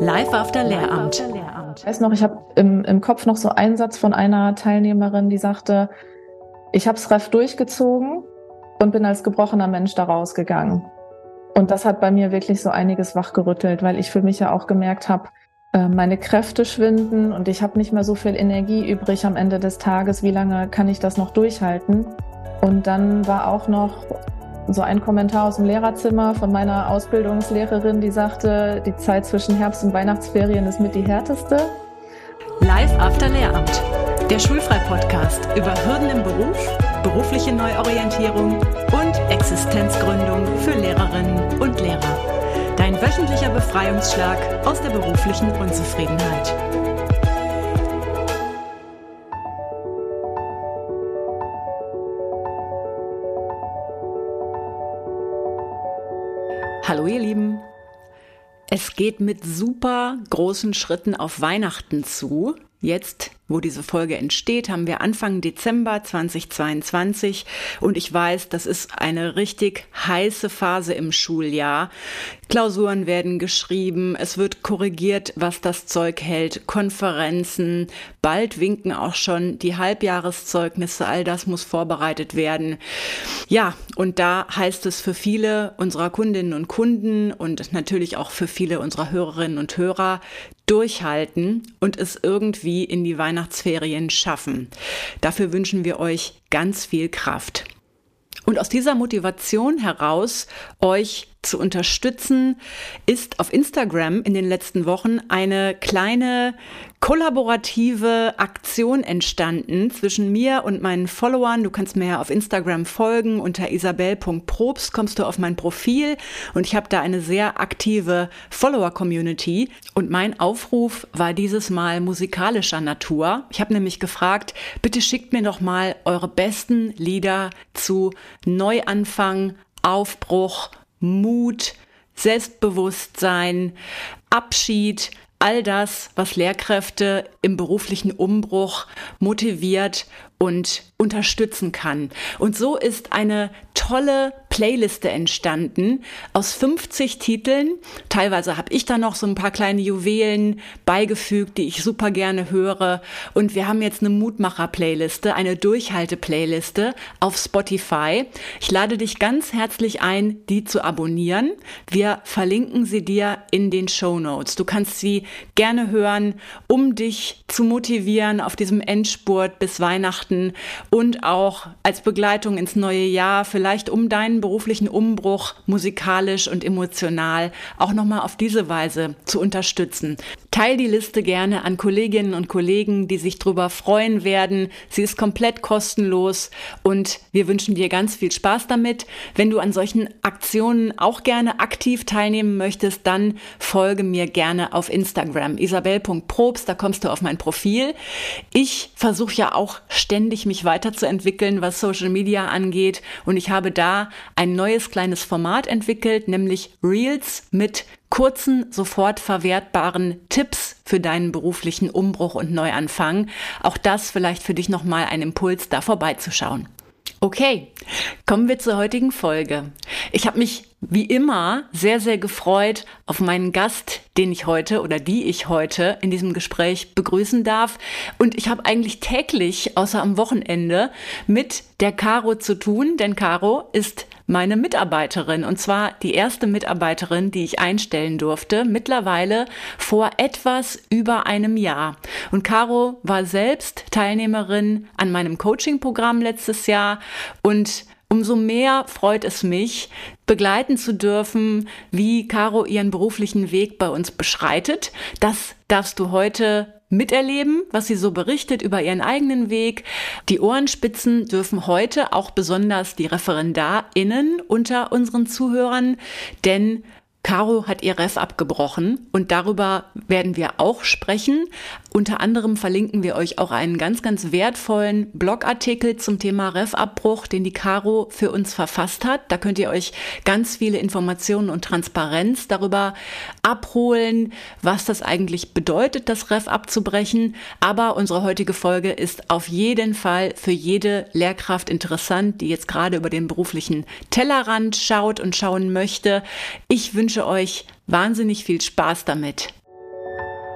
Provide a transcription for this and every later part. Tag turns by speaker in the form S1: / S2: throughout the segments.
S1: Live after Lehramt.
S2: Ich weiß noch, ich habe im, im Kopf noch so einen Satz von einer Teilnehmerin, die sagte, ich habe es Ref durchgezogen und bin als gebrochener Mensch da rausgegangen. Und das hat bei mir wirklich so einiges wachgerüttelt, weil ich für mich ja auch gemerkt habe, äh, meine Kräfte schwinden und ich habe nicht mehr so viel Energie übrig am Ende des Tages. Wie lange kann ich das noch durchhalten? Und dann war auch noch so ein Kommentar aus dem Lehrerzimmer von meiner Ausbildungslehrerin, die sagte, die Zeit zwischen Herbst und Weihnachtsferien ist mit die härteste.
S1: Live After Lehramt, der Schulfrei-Podcast über Hürden im Beruf, berufliche Neuorientierung und Existenzgründung für Lehrerinnen und Lehrer. Dein wöchentlicher Befreiungsschlag aus der beruflichen Unzufriedenheit. Hallo ihr Lieben. Es geht mit super großen Schritten auf Weihnachten zu. Jetzt wo diese Folge entsteht, haben wir Anfang Dezember 2022 und ich weiß, das ist eine richtig heiße Phase im Schuljahr. Klausuren werden geschrieben, es wird korrigiert, was das Zeug hält, Konferenzen, bald winken auch schon die Halbjahreszeugnisse, all das muss vorbereitet werden. Ja, und da heißt es für viele unserer Kundinnen und Kunden und natürlich auch für viele unserer Hörerinnen und Hörer, durchhalten und es irgendwie in die Weihnachtsferien schaffen. Dafür wünschen wir euch ganz viel Kraft. Und aus dieser Motivation heraus, euch zu unterstützen, ist auf Instagram in den letzten Wochen eine kleine kollaborative Aktion entstanden zwischen mir und meinen Followern. Du kannst mir ja auf Instagram folgen. Unter isabel.probst kommst du auf mein Profil und ich habe da eine sehr aktive Follower-Community. Und mein Aufruf war dieses Mal musikalischer Natur. Ich habe nämlich gefragt, bitte schickt mir doch mal eure besten Lieder zu Neuanfang, Aufbruch, Mut, Selbstbewusstsein, Abschied, all das, was Lehrkräfte im beruflichen Umbruch motiviert und unterstützen kann. Und so ist eine tolle Playliste entstanden aus 50 Titeln. Teilweise habe ich da noch so ein paar kleine Juwelen beigefügt, die ich super gerne höre. Und wir haben jetzt eine Mutmacher-Playliste, eine Durchhalte-Playliste auf Spotify. Ich lade dich ganz herzlich ein, die zu abonnieren. Wir verlinken sie dir in den Show Notes. Du kannst sie gerne hören, um dich zu motivieren auf diesem Endspurt bis Weihnachten Weihnachten und auch als Begleitung ins neue Jahr, vielleicht um deinen beruflichen Umbruch musikalisch und emotional auch nochmal auf diese Weise zu unterstützen. Teil die Liste gerne an Kolleginnen und Kollegen, die sich darüber freuen werden. Sie ist komplett kostenlos und wir wünschen dir ganz viel Spaß damit. Wenn du an solchen Aktionen auch gerne aktiv teilnehmen möchtest, dann folge mir gerne auf Instagram isabel.probst, da kommst du auf mein Profil. Ich versuche ja auch ständig ständig mich weiterzuentwickeln, was Social Media angeht. Und ich habe da ein neues kleines Format entwickelt, nämlich Reels mit kurzen, sofort verwertbaren Tipps für deinen beruflichen Umbruch und Neuanfang. Auch das vielleicht für dich nochmal ein Impuls, da vorbeizuschauen. Okay, kommen wir zur heutigen Folge. Ich habe mich wie immer sehr, sehr gefreut auf meinen Gast, den ich heute oder die ich heute in diesem Gespräch begrüßen darf. Und ich habe eigentlich täglich, außer am Wochenende, mit der Caro zu tun, denn Caro ist meine Mitarbeiterin und zwar die erste Mitarbeiterin, die ich einstellen durfte, mittlerweile vor etwas über einem Jahr. Und Caro war selbst Teilnehmerin an meinem Coaching-Programm letztes Jahr und Umso mehr freut es mich, begleiten zu dürfen, wie Caro ihren beruflichen Weg bei uns beschreitet. Das darfst du heute miterleben, was sie so berichtet über ihren eigenen Weg. Die Ohrenspitzen dürfen heute auch besonders die ReferendarInnen unter unseren Zuhörern, denn Caro hat ihr Ref abgebrochen und darüber werden wir auch sprechen. Unter anderem verlinken wir euch auch einen ganz, ganz wertvollen Blogartikel zum Thema Refabbruch, den die Caro für uns verfasst hat. Da könnt ihr euch ganz viele Informationen und Transparenz darüber abholen, was das eigentlich bedeutet, das Ref abzubrechen. Aber unsere heutige Folge ist auf jeden Fall für jede Lehrkraft interessant, die jetzt gerade über den beruflichen Tellerrand schaut und schauen möchte. Ich wünsche euch wahnsinnig viel Spaß damit.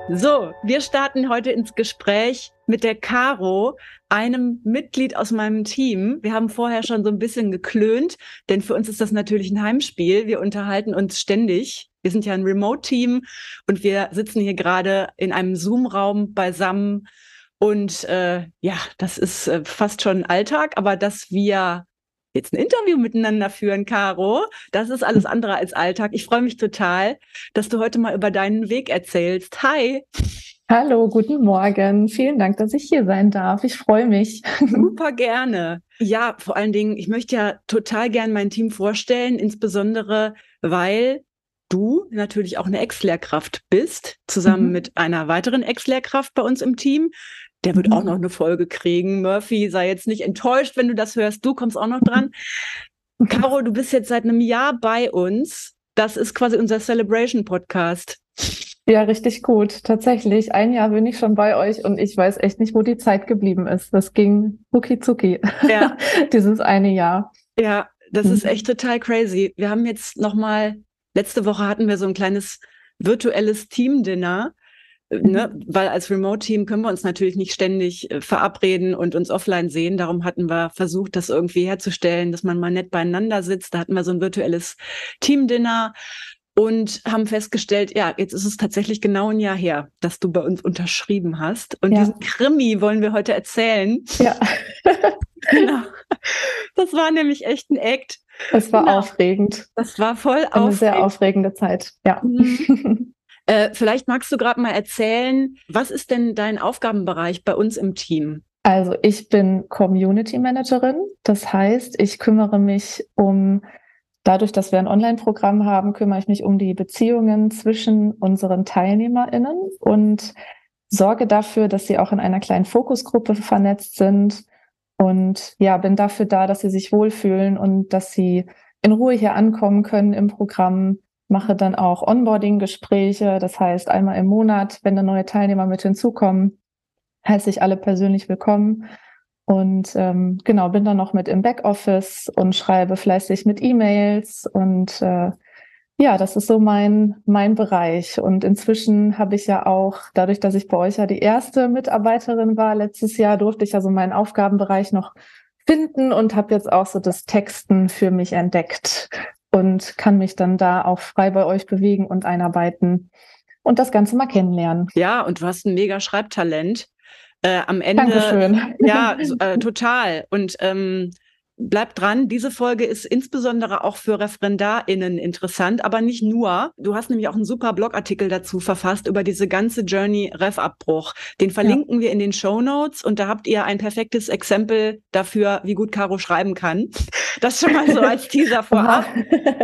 S1: So, wir starten heute ins Gespräch mit der Caro, einem Mitglied aus meinem Team. Wir haben vorher schon so ein bisschen geklönt, denn für uns ist das natürlich ein Heimspiel. Wir unterhalten uns ständig. Wir sind ja ein Remote-Team und wir sitzen hier gerade in einem Zoom-Raum beisammen. Und äh, ja, das ist äh, fast schon Alltag, aber dass wir jetzt ein Interview miteinander führen, Caro. Das ist alles andere als Alltag. Ich freue mich total, dass du heute mal über deinen Weg erzählst. Hi.
S2: Hallo, guten Morgen. Vielen Dank, dass ich hier sein darf. Ich freue mich.
S1: Super gerne. Ja, vor allen Dingen, ich möchte ja total gern mein Team vorstellen, insbesondere weil du natürlich auch eine Ex-Lehrkraft bist, zusammen mhm. mit einer weiteren Ex-Lehrkraft bei uns im Team. Der wird mhm. auch noch eine Folge kriegen. Murphy, sei jetzt nicht enttäuscht, wenn du das hörst. Du kommst auch noch dran. Caro, du bist jetzt seit einem Jahr bei uns. Das ist quasi unser Celebration Podcast.
S2: Ja, richtig gut. Tatsächlich. Ein Jahr bin ich schon bei euch und ich weiß echt nicht, wo die Zeit geblieben ist. Das ging rucki zucki. Ja. Dieses eine Jahr.
S1: Ja, das mhm. ist echt total crazy. Wir haben jetzt nochmal, letzte Woche hatten wir so ein kleines virtuelles Team-Dinner Ne? Weil als Remote-Team können wir uns natürlich nicht ständig äh, verabreden und uns offline sehen. Darum hatten wir versucht, das irgendwie herzustellen, dass man mal nett beieinander sitzt. Da hatten wir so ein virtuelles Team-Dinner und haben festgestellt, ja, jetzt ist es tatsächlich genau ein Jahr her, dass du bei uns unterschrieben hast. Und ja. diesen Krimi wollen wir heute erzählen. Ja. genau. Das war nämlich echt ein Act.
S2: Das war genau. aufregend.
S1: Das war voll
S2: aufregend. Eine sehr aufregende Zeit, ja. Mhm.
S1: Äh, vielleicht magst du gerade mal erzählen, was ist denn dein Aufgabenbereich bei uns im Team?
S2: Also ich bin Community Managerin. Das heißt, ich kümmere mich um, dadurch, dass wir ein Online-Programm haben, kümmere ich mich um die Beziehungen zwischen unseren TeilnehmerInnen und sorge dafür, dass sie auch in einer kleinen Fokusgruppe vernetzt sind und ja, bin dafür da, dass sie sich wohlfühlen und dass sie in Ruhe hier ankommen können im Programm, mache dann auch Onboarding-Gespräche. Das heißt, einmal im Monat, wenn dann neue Teilnehmer mit hinzukommen, heiße ich alle persönlich willkommen. Und ähm, genau, bin dann noch mit im Backoffice und schreibe fleißig mit E-Mails. Und äh, ja, das ist so mein, mein Bereich. Und inzwischen habe ich ja auch, dadurch, dass ich bei euch ja die erste Mitarbeiterin war, letztes Jahr durfte ich ja so meinen Aufgabenbereich noch finden und habe jetzt auch so das Texten für mich entdeckt und kann mich dann da auch frei bei euch bewegen und einarbeiten und das Ganze mal kennenlernen.
S1: Ja, und du hast ein mega Schreibtalent. Äh, am Ende.
S2: Dankeschön.
S1: Ja, äh, total. Und ähm, Bleib dran, diese Folge ist insbesondere auch für ReferendarInnen interessant, aber nicht nur. Du hast nämlich auch einen super Blogartikel dazu verfasst über diese ganze Journey Ref-Abbruch. Den verlinken ja. wir in den Show Notes und da habt ihr ein perfektes Exempel dafür, wie gut Caro schreiben kann. Das schon mal so als Teaser vorab.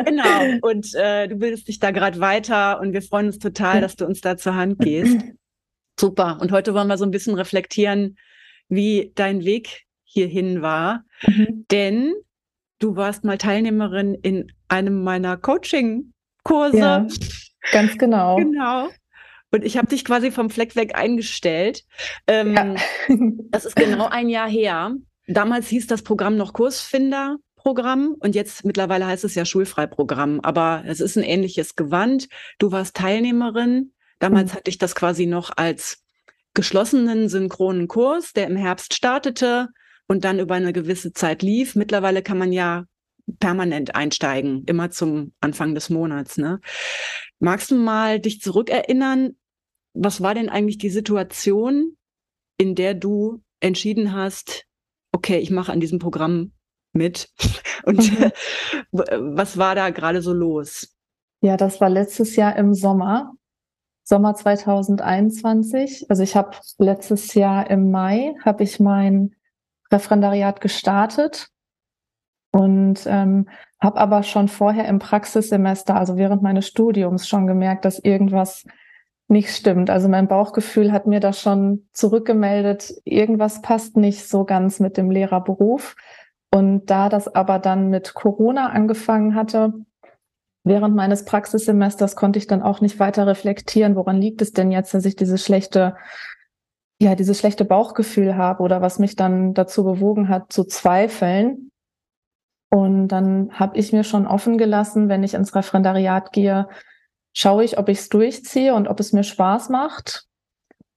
S1: genau. Und äh, du bildest dich da gerade weiter und wir freuen uns total, dass du uns da zur Hand gehst. Super. Und heute wollen wir so ein bisschen reflektieren, wie dein Weg hierhin war. Mhm. Denn du warst mal Teilnehmerin in einem meiner Coaching-Kurse. Ja,
S2: ganz genau.
S1: genau. Und ich habe dich quasi vom Fleck weg eingestellt. Ähm, ja. das ist genau ein Jahr her. Damals hieß das Programm noch Kursfinder. Programm und jetzt mittlerweile heißt es ja Schulfreiprogramm, aber es ist ein ähnliches Gewand. Du warst Teilnehmerin. Damals mhm. hatte ich das quasi noch als geschlossenen synchronen Kurs, der im Herbst startete und dann über eine gewisse Zeit lief. Mittlerweile kann man ja permanent einsteigen, immer zum Anfang des Monats. Ne? Magst du mal dich zurückerinnern, was war denn eigentlich die Situation, in der du entschieden hast, okay, ich mache an diesem Programm mit? Und mhm. was war da gerade so los?
S2: Ja, das war letztes Jahr im Sommer, Sommer 2021. Also ich habe letztes Jahr im Mai habe ich mein Referendariat gestartet und ähm, habe aber schon vorher im Praxissemester, also während meines Studiums, schon gemerkt, dass irgendwas nicht stimmt. Also mein Bauchgefühl hat mir da schon zurückgemeldet, irgendwas passt nicht so ganz mit dem Lehrerberuf. Und da das aber dann mit Corona angefangen hatte, während meines Praxissemesters konnte ich dann auch nicht weiter reflektieren, woran liegt es denn jetzt, dass ich diese schlechte ja, dieses schlechte Bauchgefühl habe oder was mich dann dazu bewogen hat, zu zweifeln. Und dann habe ich mir schon offen gelassen, wenn ich ins Referendariat gehe, schaue ich, ob ich es durchziehe und ob es mir Spaß macht.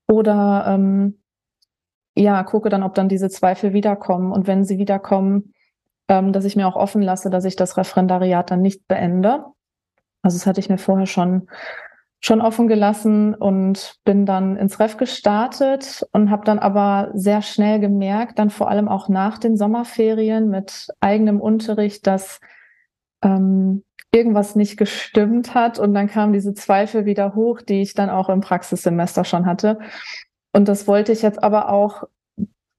S2: Oder ähm, ja, gucke dann, ob dann diese Zweifel wiederkommen. Und wenn sie wiederkommen, ähm, dass ich mir auch offen lasse, dass ich das Referendariat dann nicht beende. Also das hatte ich mir vorher schon schon offen gelassen und bin dann ins Ref gestartet und habe dann aber sehr schnell gemerkt, dann vor allem auch nach den Sommerferien mit eigenem Unterricht, dass ähm, irgendwas nicht gestimmt hat und dann kamen diese Zweifel wieder hoch, die ich dann auch im Praxissemester schon hatte. Und das wollte ich jetzt aber auch,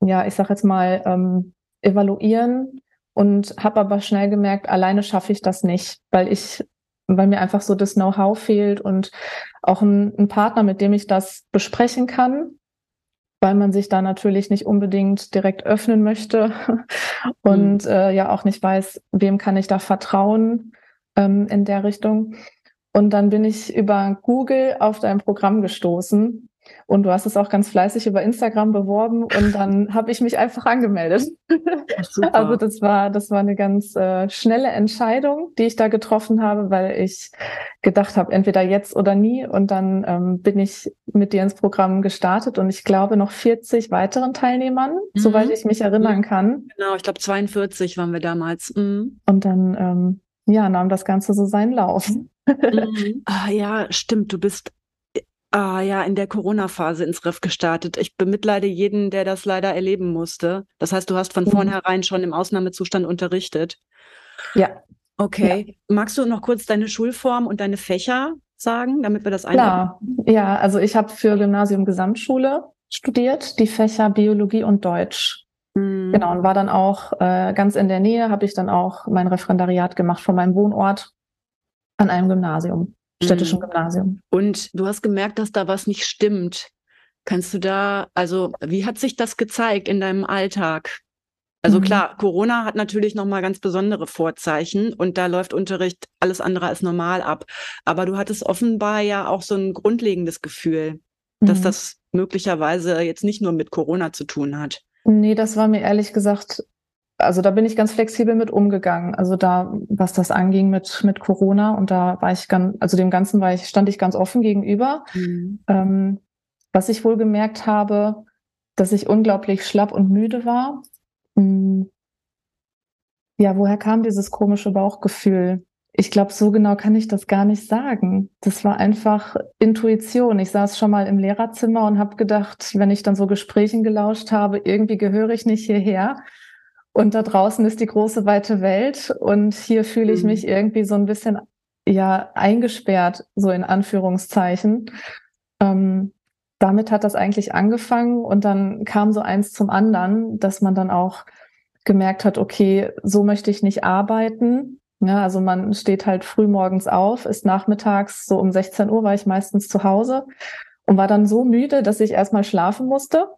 S2: ja, ich sag jetzt mal, ähm, evaluieren und habe aber schnell gemerkt, alleine schaffe ich das nicht, weil ich weil mir einfach so das Know-how fehlt und auch ein, ein, Partner, mit dem ich das besprechen kann, weil man sich da natürlich nicht unbedingt direkt öffnen möchte und mhm. äh, ja auch nicht weiß, wem kann ich da vertrauen ähm, in der Richtung. Und dann bin ich über Google auf dein Programm gestoßen und du hast es auch ganz fleißig über Instagram beworben und dann habe ich mich einfach angemeldet. also das war, das war eine ganz äh, schnelle Entscheidung, die ich da getroffen habe, weil ich gedacht habe, entweder jetzt oder nie. Und dann ähm, bin ich mit dir ins Programm gestartet und ich glaube noch 40 weiteren Teilnehmern, mhm. soweit ich mich erinnern kann.
S1: Genau, ich glaube 42 waren wir damals.
S2: Mhm. Und dann ähm, ja, nahm das Ganze so seinen Lauf.
S1: Mhm. Ah, ja, stimmt. Du bist ah, ja, in der Corona-Phase ins Ref gestartet. Ich bemitleide jeden, der das leider erleben musste. Das heißt, du hast von mhm. vornherein schon im Ausnahmezustand unterrichtet.
S2: Ja.
S1: Okay. Ja. Magst du noch kurz deine Schulform und deine Fächer sagen, damit wir das
S2: einordnen? Klar. Ja, also ich habe für Gymnasium Gesamtschule studiert, die Fächer Biologie und Deutsch. Mhm. Genau, und war dann auch äh, ganz in der Nähe, habe ich dann auch mein Referendariat gemacht von meinem Wohnort an einem Gymnasium städtischen mhm. Gymnasium.
S1: Und du hast gemerkt, dass da was nicht stimmt. Kannst du da, also wie hat sich das gezeigt in deinem Alltag? Also mhm. klar, Corona hat natürlich nochmal ganz besondere Vorzeichen und da läuft Unterricht alles andere als normal ab. Aber du hattest offenbar ja auch so ein grundlegendes Gefühl, mhm. dass das möglicherweise jetzt nicht nur mit Corona zu tun hat.
S2: Nee, das war mir ehrlich gesagt also da bin ich ganz flexibel mit umgegangen. Also da, was das anging mit, mit Corona und da war ich ganz, also dem Ganzen war ich, stand ich ganz offen gegenüber. Mhm. Ähm, was ich wohl gemerkt habe, dass ich unglaublich schlapp und müde war. Mhm. Ja, woher kam dieses komische Bauchgefühl? Ich glaube, so genau kann ich das gar nicht sagen. Das war einfach Intuition. Ich saß schon mal im Lehrerzimmer und habe gedacht, wenn ich dann so Gesprächen gelauscht habe, irgendwie gehöre ich nicht hierher. Und da draußen ist die große weite Welt und hier fühle ich mhm. mich irgendwie so ein bisschen ja eingesperrt, so in Anführungszeichen. Ähm, damit hat das eigentlich angefangen und dann kam so eins zum anderen, dass man dann auch gemerkt hat, okay, so möchte ich nicht arbeiten. Ja, also man steht halt früh morgens auf, ist nachmittags, so um 16 Uhr war ich meistens zu Hause und war dann so müde, dass ich erstmal schlafen musste.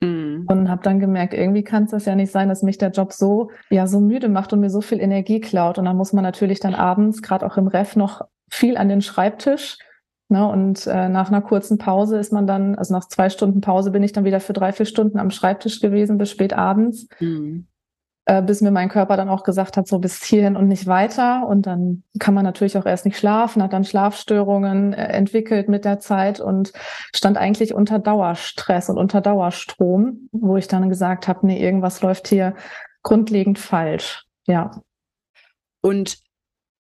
S2: Mhm. Und habe dann gemerkt, irgendwie kann es das ja nicht sein, dass mich der Job so, ja, so müde macht und mir so viel Energie klaut. Und dann muss man natürlich dann abends, gerade auch im Ref, noch viel an den Schreibtisch. Ne? Und äh, nach einer kurzen Pause ist man dann, also nach zwei Stunden Pause bin ich dann wieder für drei, vier Stunden am Schreibtisch gewesen bis spät abends. Mhm äh, bis mir mein Körper dann auch gesagt hat, so bis hierhin und nicht weiter. Und dann kann man natürlich auch erst nicht schlafen, hat dann Schlafstörungen äh, entwickelt mit der Zeit und stand eigentlich unter Dauerstress und unter Dauerstrom, wo ich dann gesagt habe, nee, irgendwas läuft hier grundlegend falsch. Ja.
S1: Und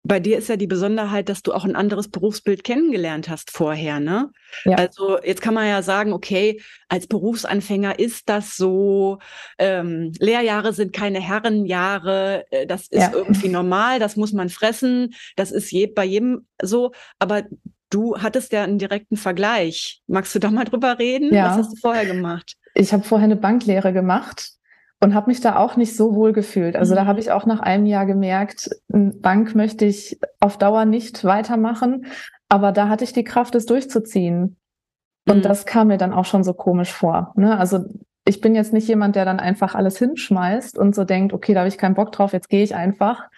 S1: bei dir ist ja die Besonderheit, dass du auch ein anderes Berufsbild kennengelernt hast vorher, ne? Ja. Also jetzt kann man ja sagen, okay, als Berufsanfänger ist das so, ähm, Lehrjahre sind keine Herrenjahre, äh, das ist ja. irgendwie normal, das muss man fressen, das ist je, bei jedem so, aber du hattest ja einen direkten Vergleich. Magst du da mal drüber reden? Ja. Was hast du vorher gemacht?
S2: Ich habe vorher eine Banklehre gemacht und habe mich da auch nicht so wohl gefühlt. Also mhm. da habe ich auch nach einem Jahr gemerkt, Bank möchte ich auf Dauer nicht weitermachen, aber da hatte ich die Kraft, es durchzuziehen. Und mhm. das kam mir dann auch schon so komisch vor. Ne? Also ich bin jetzt nicht jemand, der dann einfach alles hinschmeißt und so denkt, okay, da habe ich keinen Bock drauf, jetzt gehe ich einfach.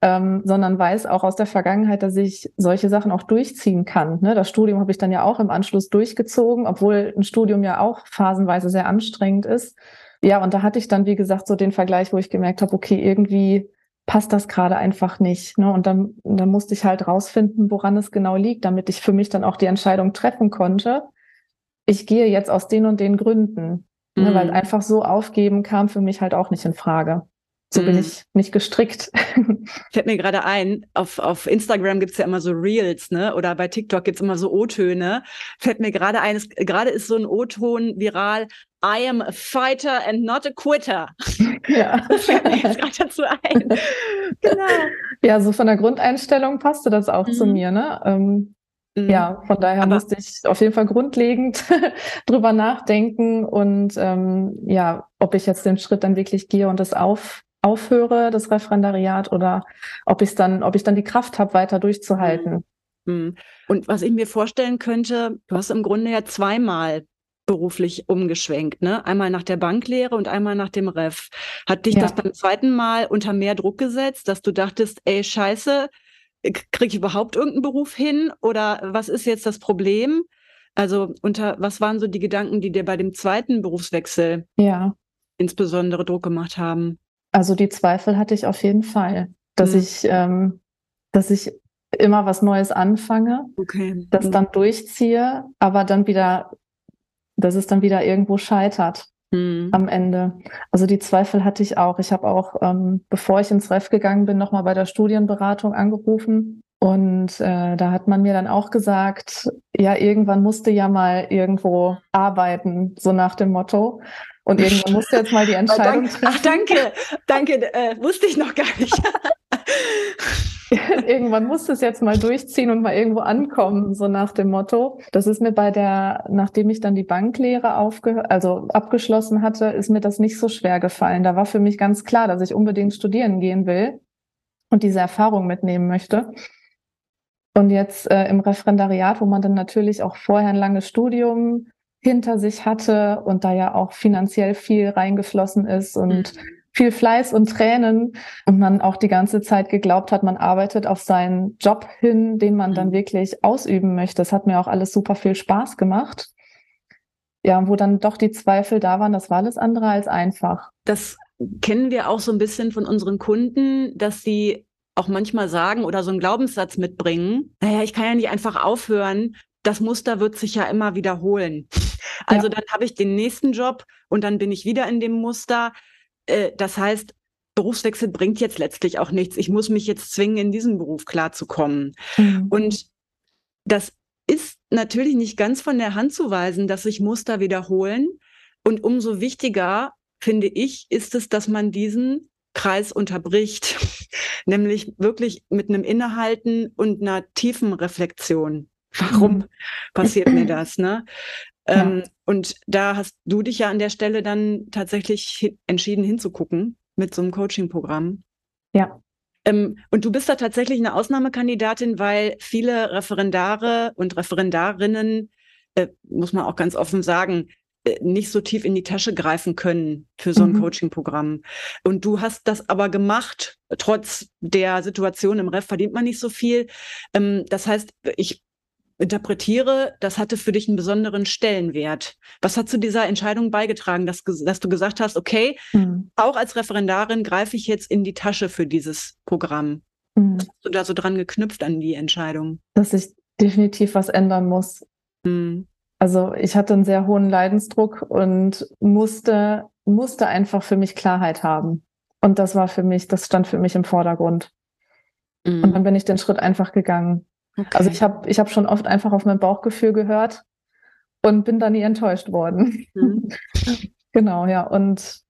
S2: Ähm, sondern weiß auch aus der Vergangenheit, dass ich solche Sachen auch durchziehen kann. Ne? Das Studium habe ich dann ja auch im Anschluss durchgezogen, obwohl ein Studium ja auch phasenweise sehr anstrengend ist. Ja, und da hatte ich dann, wie gesagt, so den Vergleich, wo ich gemerkt habe, okay, irgendwie passt das gerade einfach nicht. Ne? Und dann, dann musste ich halt rausfinden, woran es genau liegt, damit ich für mich dann auch die Entscheidung treffen konnte. Ich gehe jetzt aus den und den Gründen. Mhm. Ne? Weil mhm. einfach so aufgeben kam für mich halt auch nicht in Frage. So mhm. bin ich nicht gestrickt.
S1: Fällt mir gerade ein, auf, auf Instagram gibt's ja immer so Reels, ne? Oder bei TikTok gibt's immer so O-Töne. Fällt mir gerade ein, gerade ist so ein O-Ton viral. I am a fighter and not a quitter. Ja. Das fällt mir jetzt gerade dazu ein.
S2: genau. Ja, so von der Grundeinstellung passte das auch mhm. zu mir, ne? Ähm, mhm. ja, von daher Aber musste ich auf jeden Fall grundlegend drüber nachdenken und ähm, ja, ob ich jetzt den Schritt dann wirklich gehe und das auf aufhöre, das Referendariat, oder ob ich dann, ob ich dann die Kraft habe, weiter durchzuhalten.
S1: Mhm. Mhm. Und was ich mir vorstellen könnte, du hast im Grunde ja zweimal beruflich umgeschwenkt, ne? Einmal nach der Banklehre und einmal nach dem Ref. Hat dich ja. das beim zweiten Mal unter mehr Druck gesetzt, dass du dachtest, ey, scheiße, kriege ich überhaupt irgendeinen Beruf hin? Oder was ist jetzt das Problem? Also unter was waren so die Gedanken, die dir bei dem zweiten Berufswechsel ja. insbesondere Druck gemacht haben?
S2: Also die Zweifel hatte ich auf jeden Fall, dass mhm. ich, ähm, dass ich immer was Neues anfange, okay. das mhm. dann durchziehe, aber dann wieder, dass es dann wieder irgendwo scheitert mhm. am Ende. Also die Zweifel hatte ich auch. Ich habe auch, ähm, bevor ich ins Ref gegangen bin, nochmal bei der Studienberatung angerufen. Und äh, da hat man mir dann auch gesagt, ja, irgendwann musste ja mal irgendwo arbeiten, so nach dem Motto. Und irgendwann musste jetzt mal die Entscheidung
S1: treffen. Ach, danke, danke, äh, wusste ich noch gar nicht.
S2: irgendwann musste es jetzt mal durchziehen und mal irgendwo ankommen, so nach dem Motto. Das ist mir bei der, nachdem ich dann die Banklehre aufge also abgeschlossen hatte, ist mir das nicht so schwer gefallen. Da war für mich ganz klar, dass ich unbedingt studieren gehen will und diese Erfahrung mitnehmen möchte. Und jetzt äh, im Referendariat, wo man dann natürlich auch vorher ein langes Studium hinter sich hatte und da ja auch finanziell viel reingeflossen ist und mhm. Viel Fleiß und Tränen und man auch die ganze Zeit geglaubt hat, man arbeitet auf seinen Job hin, den man mhm. dann wirklich ausüben möchte. Das hat mir auch alles super viel Spaß gemacht. Ja, wo dann doch die Zweifel da waren, das war alles andere als einfach.
S1: Das kennen wir auch so ein bisschen von unseren Kunden, dass sie auch manchmal sagen oder so einen Glaubenssatz mitbringen, naja, ich kann ja nicht einfach aufhören, das Muster wird sich ja immer wiederholen. Also ja. dann habe ich den nächsten Job und dann bin ich wieder in dem Muster. Äh, das heißt, Berufswechsel bringt jetzt letztlich auch nichts. Ich muss mich jetzt zwingen, in diesem Beruf klarzukommen. Mhm. Und das ist natürlich nicht ganz von der Hand zu weisen, dass sich Muster wiederholen. Und umso wichtiger, finde ich, ist es, dass man diesen Kreis unterbricht, nämlich wirklich mit einem Innehalten und einer tiefen Reflexion. Warum mhm. passiert mir das? Ne? Ja. Ähm, und da hast du dich ja an der Stelle dann tatsächlich hin entschieden hinzugucken mit so einem Coaching-Programm.
S2: Ja.
S1: Ähm, und du bist da tatsächlich eine Ausnahmekandidatin, weil viele Referendare und Referendarinnen, äh, muss man auch ganz offen sagen, äh, nicht so tief in die Tasche greifen können für so ein mhm. Coaching-Programm. Und du hast das aber gemacht, trotz der Situation im Ref verdient man nicht so viel. Ähm, das heißt, ich interpretiere, das hatte für dich einen besonderen Stellenwert. Was hat zu dieser Entscheidung beigetragen, dass, dass du gesagt hast, okay, mhm. auch als Referendarin greife ich jetzt in die Tasche für dieses Programm? Mhm. Hast du da so dran geknüpft an die Entscheidung?
S2: Dass ich definitiv was ändern muss. Mhm. Also ich hatte einen sehr hohen Leidensdruck und musste, musste einfach für mich Klarheit haben. Und das war für mich, das stand für mich im Vordergrund. Und mhm. dann bin ich den Schritt einfach gegangen. Okay. Also ich habe ich hab schon oft einfach auf mein Bauchgefühl gehört und bin da nie enttäuscht worden. Mhm. genau, ja. Und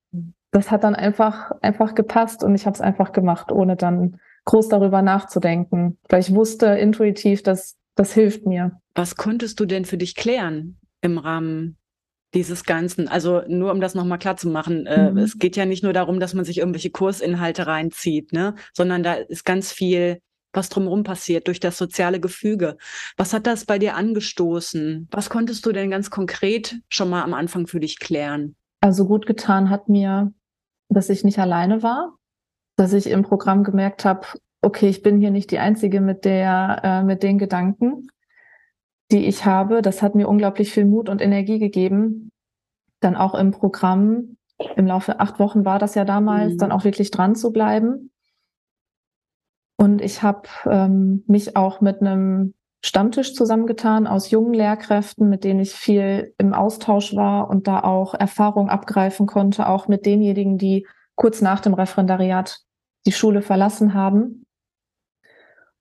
S2: das hat dann einfach, einfach gepasst und ich habe es einfach gemacht, ohne dann groß darüber nachzudenken. Weil ich wusste intuitiv, dass das hilft mir.
S1: Was konntest du denn für dich klären im Rahmen dieses Ganzen? Also nur um das nochmal klar zu machen, äh, mhm. es geht ja nicht nur darum, dass man sich irgendwelche Kursinhalte reinzieht, ne? sondern da ist ganz viel was drumherum passiert durch das soziale Gefüge. Was hat das bei dir angestoßen? Was konntest du denn ganz konkret schon mal am Anfang für dich klären?
S2: Also gut getan hat mir, dass ich nicht alleine war, dass ich im Programm gemerkt habe, okay, ich bin hier nicht die Einzige mit der, äh, mit den Gedanken, die ich habe. Das hat mir unglaublich viel Mut und Energie gegeben, dann auch im Programm im Laufe acht Wochen war das ja damals, mhm. dann auch wirklich dran zu bleiben Und ich habe ähm, mich auch mit einem Stammtisch zusammengetan aus jungen Lehrkräften, mit denen ich viel im Austausch war und da auch Erfahrung abgreifen konnte, auch mit denjenigen, die kurz nach dem Referendariat die Schule verlassen haben.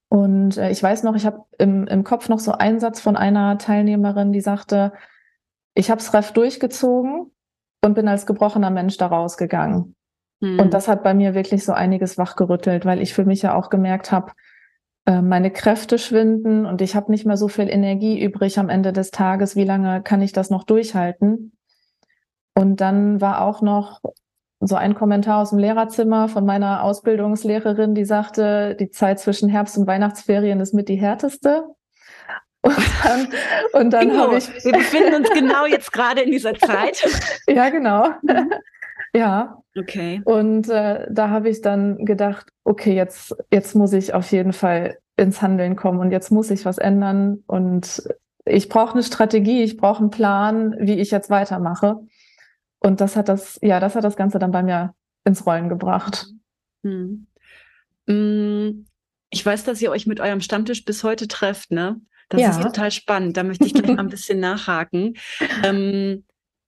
S2: Und äh, ich weiß noch, ich habe im, im Kopf noch so einen Satz von einer Teilnehmerin, die sagte, ich habe es Ref durchgezogen und bin als gebrochener Mensch da rausgegangen. Hm. Und das hat bei mir wirklich so einiges wachgerüttelt, weil ich für mich ja auch gemerkt habe, äh, meine Kräfte schwinden und ich habe nicht mehr so viel Energie übrig am Ende des Tages. Wie lange kann ich das noch durchhalten? Und dann war auch noch so ein Kommentar aus dem Lehrerzimmer von meiner Ausbildungslehrerin, die sagte, die Zeit zwischen Herbst- und Weihnachtsferien ist mit die härteste.
S1: Und dann, und dann genau. habe ich. Wir befinden uns genau jetzt gerade in dieser Zeit.
S2: ja, genau. Ja. Okay. Und äh, da habe ich dann gedacht, okay, jetzt, jetzt muss ich auf jeden Fall ins Handeln kommen und jetzt muss ich was ändern. Und ich brauche eine Strategie, ich brauche einen Plan, wie ich jetzt weitermache. Und das hat das, ja, das hat das Ganze dann bei mir ins Rollen gebracht. Hm.
S1: hm. Ich weiß, dass ihr euch mit eurem Stammtisch bis heute trefft, ne? Das ja. ist total spannend. Da möchte ich gleich mal ein bisschen nachhaken. Ähm,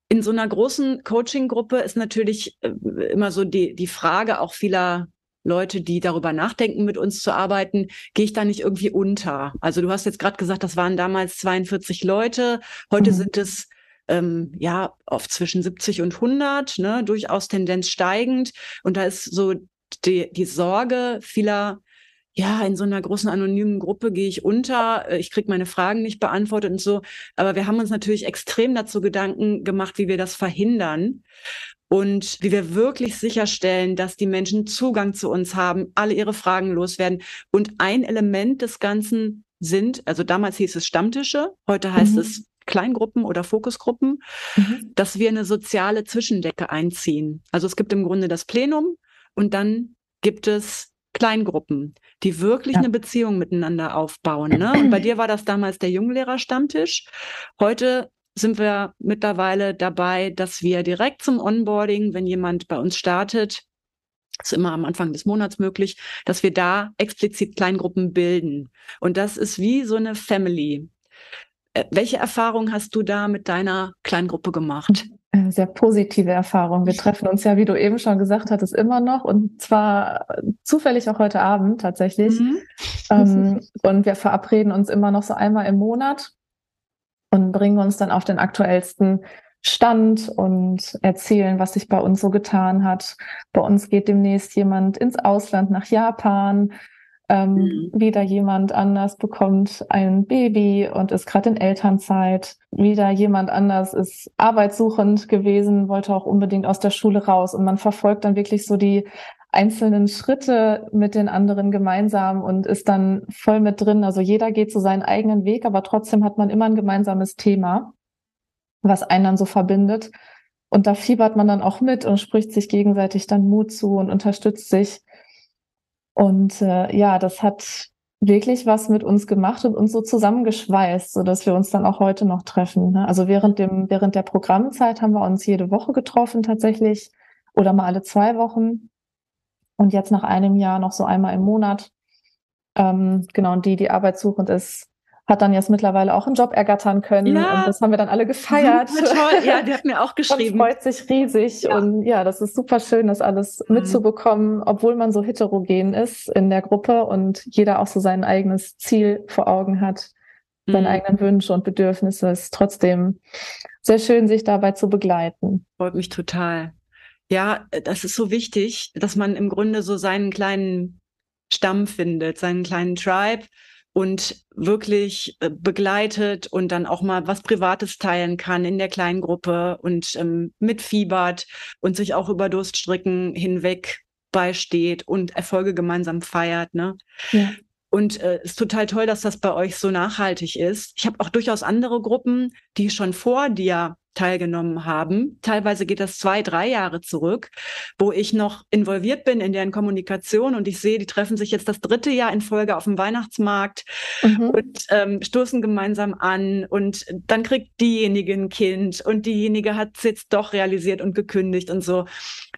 S1: in so einer großen Coaching-Gruppe ist natürlich äh, immer so die, die Frage auch vieler Leute, die darüber nachdenken, mit uns zu arbeiten, gehe ich da nicht irgendwie unter? Also du hast jetzt gerade gesagt, das waren damals 42 Leute, heute mhm. sind es ähm, ja oft zwischen 70 und 100, ne, durchaus Tendenz steigend. Und da ist so die, die Sorge vieler ja, in so einer großen anonymen Gruppe gehe ich unter, äh, ich kriege meine Fragen nicht beantwortet und so. Aber wir haben uns natürlich extrem dazu Gedanken gemacht, wie wir das verhindern und wie wir wirklich sicherstellen, dass die Menschen Zugang zu uns haben, alle ihre Fragen loswerden. Und ein Element des Ganzen sind, also damals hieß es Stammtische, heute heißt mhm. es Kleingruppen oder Fokusgruppen, mhm. dass wir eine soziale Zwischendecke einziehen. Also es gibt im Grunde das Plenum und dann gibt es Kleingruppen, die wirklich ja. eine Beziehung miteinander aufbauen. Ne? Und bei dir war das damals der Junglehrer-Stammtisch. Heute sind wir mittlerweile dabei, dass wir direkt zum Onboarding, wenn jemand bei uns startet, ist immer am Anfang des Monats möglich, dass wir da explizit Kleingruppen bilden. Und das ist wie so eine Family. Äh, welche Erfahrung hast du da mit deiner Kleingruppe gemacht?
S2: Sehr positive Erfahrung. Wir treffen uns ja, wie du eben schon gesagt hattest, immer noch und zwar zufällig auch heute Abend tatsächlich. Mhm. Ähm, und wir verabreden uns immer noch so einmal im Monat und bringen uns dann auf den aktuellsten Stand und erzählen, was sich bei uns so getan hat. Bei uns geht demnächst jemand ins Ausland nach Japan. Ähm, mhm. Wieder jemand anders bekommt ein Baby und ist gerade in Elternzeit. Wieder jemand anders ist arbeitssuchend gewesen, wollte auch unbedingt aus der Schule raus. Und man verfolgt dann wirklich so die einzelnen Schritte mit den anderen gemeinsam und ist dann voll mit drin. Also jeder geht so seinen eigenen Weg, aber trotzdem hat man immer ein gemeinsames Thema, was einen dann so verbindet. Und da fiebert man dann auch mit und spricht sich gegenseitig dann Mut zu und unterstützt sich. Und äh, ja, das hat wirklich was mit uns gemacht und uns so zusammengeschweißt, so dass wir uns dann auch heute noch treffen. Ne? Also während dem während der Programmzeit haben wir uns jede Woche getroffen tatsächlich oder mal alle zwei Wochen und jetzt nach einem Jahr noch so einmal im Monat. Ähm, genau und die die arbeitssuchend ist, hat dann jetzt mittlerweile auch einen Job ergattern können ja. und das haben wir dann alle gefeiert.
S1: Ja, toll, ja, die hat mir auch geschrieben.
S2: Und freut sich riesig ja. und ja, das ist super schön, das alles mhm. mitzubekommen, obwohl man so heterogen ist in der Gruppe und jeder auch so sein eigenes Ziel vor Augen hat, mhm. seine eigenen Wünsche und Bedürfnisse. ist trotzdem sehr schön, sich dabei zu begleiten.
S1: Freut mich total. Ja, das ist so wichtig, dass man im Grunde so seinen kleinen Stamm findet, seinen kleinen Tribe und wirklich äh, begleitet und dann auch mal was Privates teilen kann in der kleinen Gruppe und ähm, mitfiebert und sich auch über Durststricken hinweg beisteht und Erfolge gemeinsam feiert. Ne? Ja. Und äh, ist total toll, dass das bei euch so nachhaltig ist. Ich habe auch durchaus andere Gruppen, die schon vor dir teilgenommen haben. Teilweise geht das zwei, drei Jahre zurück, wo ich noch involviert bin in deren Kommunikation und ich sehe, die treffen sich jetzt das dritte Jahr in Folge auf dem Weihnachtsmarkt mhm. und ähm, stoßen gemeinsam an und dann kriegt diejenige ein Kind und diejenige hat es jetzt doch realisiert und gekündigt und so.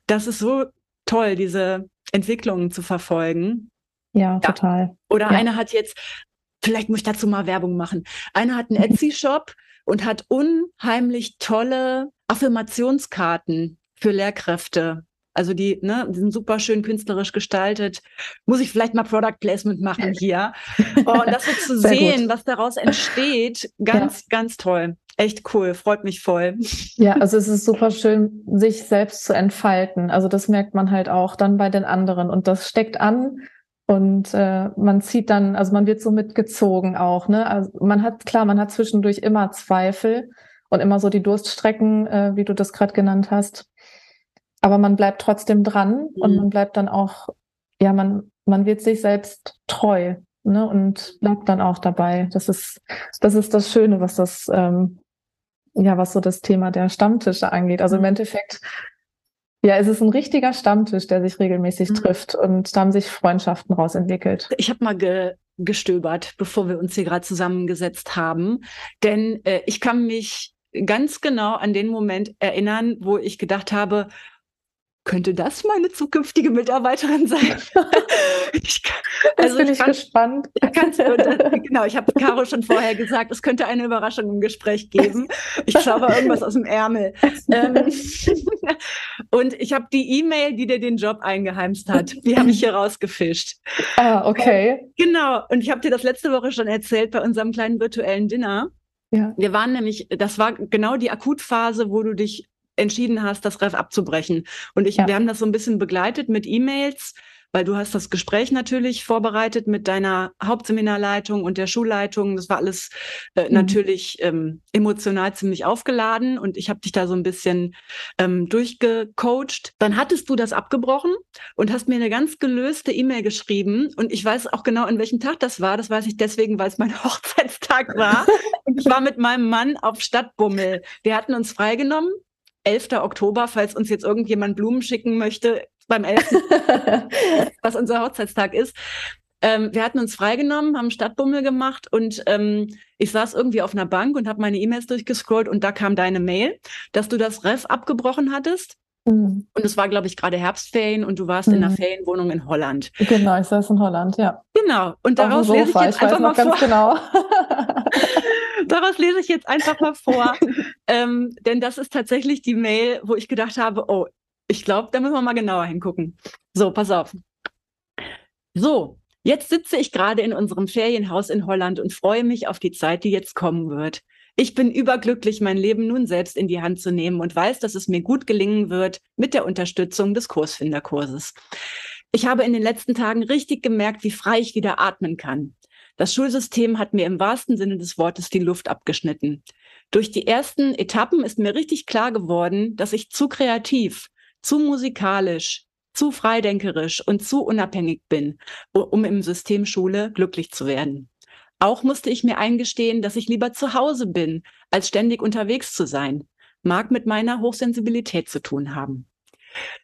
S1: Das ist so toll, diese Entwicklungen zu verfolgen.
S2: Ja, total.
S1: Oder
S2: ja.
S1: eine hat jetzt, vielleicht muss ich dazu mal Werbung machen. Eine hat einen Etsy-Shop und hat unheimlich tolle Affirmationskarten für Lehrkräfte. Also die, ne, die sind super schön künstlerisch gestaltet. Muss ich vielleicht mal Product Placement machen hier. Oh, und das so zu sehen,
S2: gut.
S1: was daraus entsteht, ganz, ganz toll. Echt cool, freut mich voll.
S2: Ja, also es ist super schön, sich selbst zu entfalten. Also das merkt man halt auch dann bei den anderen und das steckt an und äh, man zieht dann, also man wird so mitgezogen auch. Ne? Also man hat klar, man hat zwischendurch immer Zweifel und immer so die Durststrecken, äh, wie du das gerade genannt hast. Aber man bleibt trotzdem dran und
S1: Mhm.
S2: man bleibt dann auch, ja, man man wird sich selbst treu. Ne, und bleibt dann auch dabei. Das ist, das ist das Schöne, was das ähm, ja, was so das Thema der Stammtische angeht. Also im
S1: Mhm.
S2: Endeffekt, ja, es ist ein richtiger Stammtisch, der sich regelmäßig
S1: Mhm.
S2: trifft und da haben sich Freundschaften rausentwickelt.
S1: Ich habe mal ge gestöbert, bevor wir uns hier gerade zusammengesetzt haben. Denn äh, ich kann mich ganz genau an den Moment erinnern, wo ich gedacht habe, könnte das meine zukünftige Mitarbeiterin sein? ich, also
S2: bin
S1: ich kann,
S2: gespannt.
S1: ich kann's, genau, ich habe Caro schon vorher gesagt, es könnte eine Überraschung im Gespräch geben. Ich zauber irgendwas aus dem Ärmel. Ähm, und ich habe die E-Mail, die dir den Job eingeheimst hat, die habe ich hier rausgefischt.
S2: Ah, okay.
S1: Genau. Und ich habe dir das letzte Woche schon erzählt bei unserem kleinen virtuellen Dinner.
S2: Ja.
S1: Wir waren nämlich, das war genau die Akutphase, wo du dich entschieden hast, das Ref abzubrechen. Und ich,
S2: Ja.
S1: wir haben das so ein bisschen begleitet mit E-Mails, weil du hast das Gespräch natürlich vorbereitet mit deiner Hauptseminarleitung und der Schulleitung. Das war alles äh,
S2: Mhm.
S1: natürlich ähm, emotional ziemlich aufgeladen und ich habe dich da so ein bisschen ähm, durchgecoacht. Dann hattest du das abgebrochen und hast mir eine ganz gelöste E-Mail geschrieben und ich weiß auch genau, an welchem Tag das war. Das weiß ich deswegen, weil es mein Hochzeitstag war. und ich war mit meinem Mann auf Stadtbummel. Wir hatten uns freigenommen. 11. Oktober, falls uns jetzt irgendjemand Blumen schicken möchte, beim 11. was unser Hochzeitstag ist. Ähm, wir hatten uns freigenommen, haben Stadtbummel gemacht und ähm, ich saß irgendwie auf einer Bank und habe meine E-Mails durchgescrollt und da kam deine Mail, dass du das Ref abgebrochen hattest.
S2: Mhm.
S1: Und es war, glaube ich, gerade Herbstferien und du warst in einer
S2: Mhm.
S1: Ferienwohnung in Holland.
S2: Genau, ich saß in Holland, ja.
S1: Genau. Und daraus lese ich jetzt
S2: ich
S1: einfach mal vor.
S2: genau.
S1: Daraus lese ich jetzt einfach mal vor. ähm, denn das ist tatsächlich die Mail, wo ich gedacht habe, oh, ich glaube, da müssen wir mal genauer hingucken. So, pass auf. So, jetzt sitze ich gerade in unserem Ferienhaus in Holland und freue mich auf die Zeit, die jetzt kommen wird. Ich bin überglücklich, mein Leben nun selbst in die Hand zu nehmen und weiß, dass es mir gut gelingen wird mit der Unterstützung des Kursfinderkurses. Ich habe in den letzten Tagen richtig gemerkt, wie frei ich wieder atmen kann. Das Schulsystem hat mir im wahrsten Sinne des Wortes die Luft abgeschnitten. Durch die ersten Etappen ist mir richtig klar geworden, dass ich zu kreativ, zu musikalisch, zu freidenkerisch und zu unabhängig bin, um im System Schule glücklich zu werden. Auch musste ich mir eingestehen, dass ich lieber zu Hause bin, als ständig unterwegs zu sein. Mag mit meiner Hochsensibilität zu tun haben.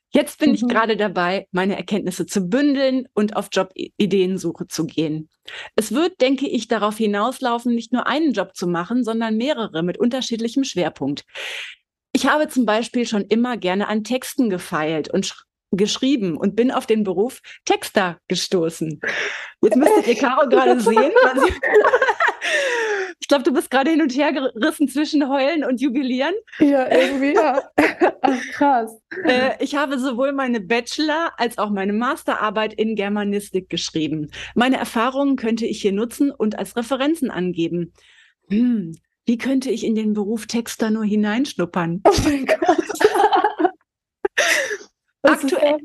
S1: Jetzt bin ich
S2: Mhm.
S1: gerade dabei, meine Erkenntnisse zu bündeln und auf Jobideensuche zu gehen. Es wird, denke ich, darauf hinauslaufen, nicht nur einen Job zu machen, sondern mehrere mit unterschiedlichem Schwerpunkt. Ich habe zum Beispiel schon immer gerne an Texten gefeilt und geschrieben und bin auf den Beruf Texter gestoßen. Jetzt müsstet ihr Caro gerade sehen. ich glaube, du bist gerade hin und her gerissen zwischen Heulen und Jubilieren.
S2: ja, irgendwie, ja. Ach, krass.
S1: Äh, ich habe sowohl meine Bachelor- als auch meine Masterarbeit in Germanistik geschrieben. Meine Erfahrungen könnte ich hier nutzen und als Referenzen angeben. Hm, wie könnte ich in den Beruf Texter nur hineinschnuppern?
S2: Oh mein Gott. Das ist
S1: Aktuell-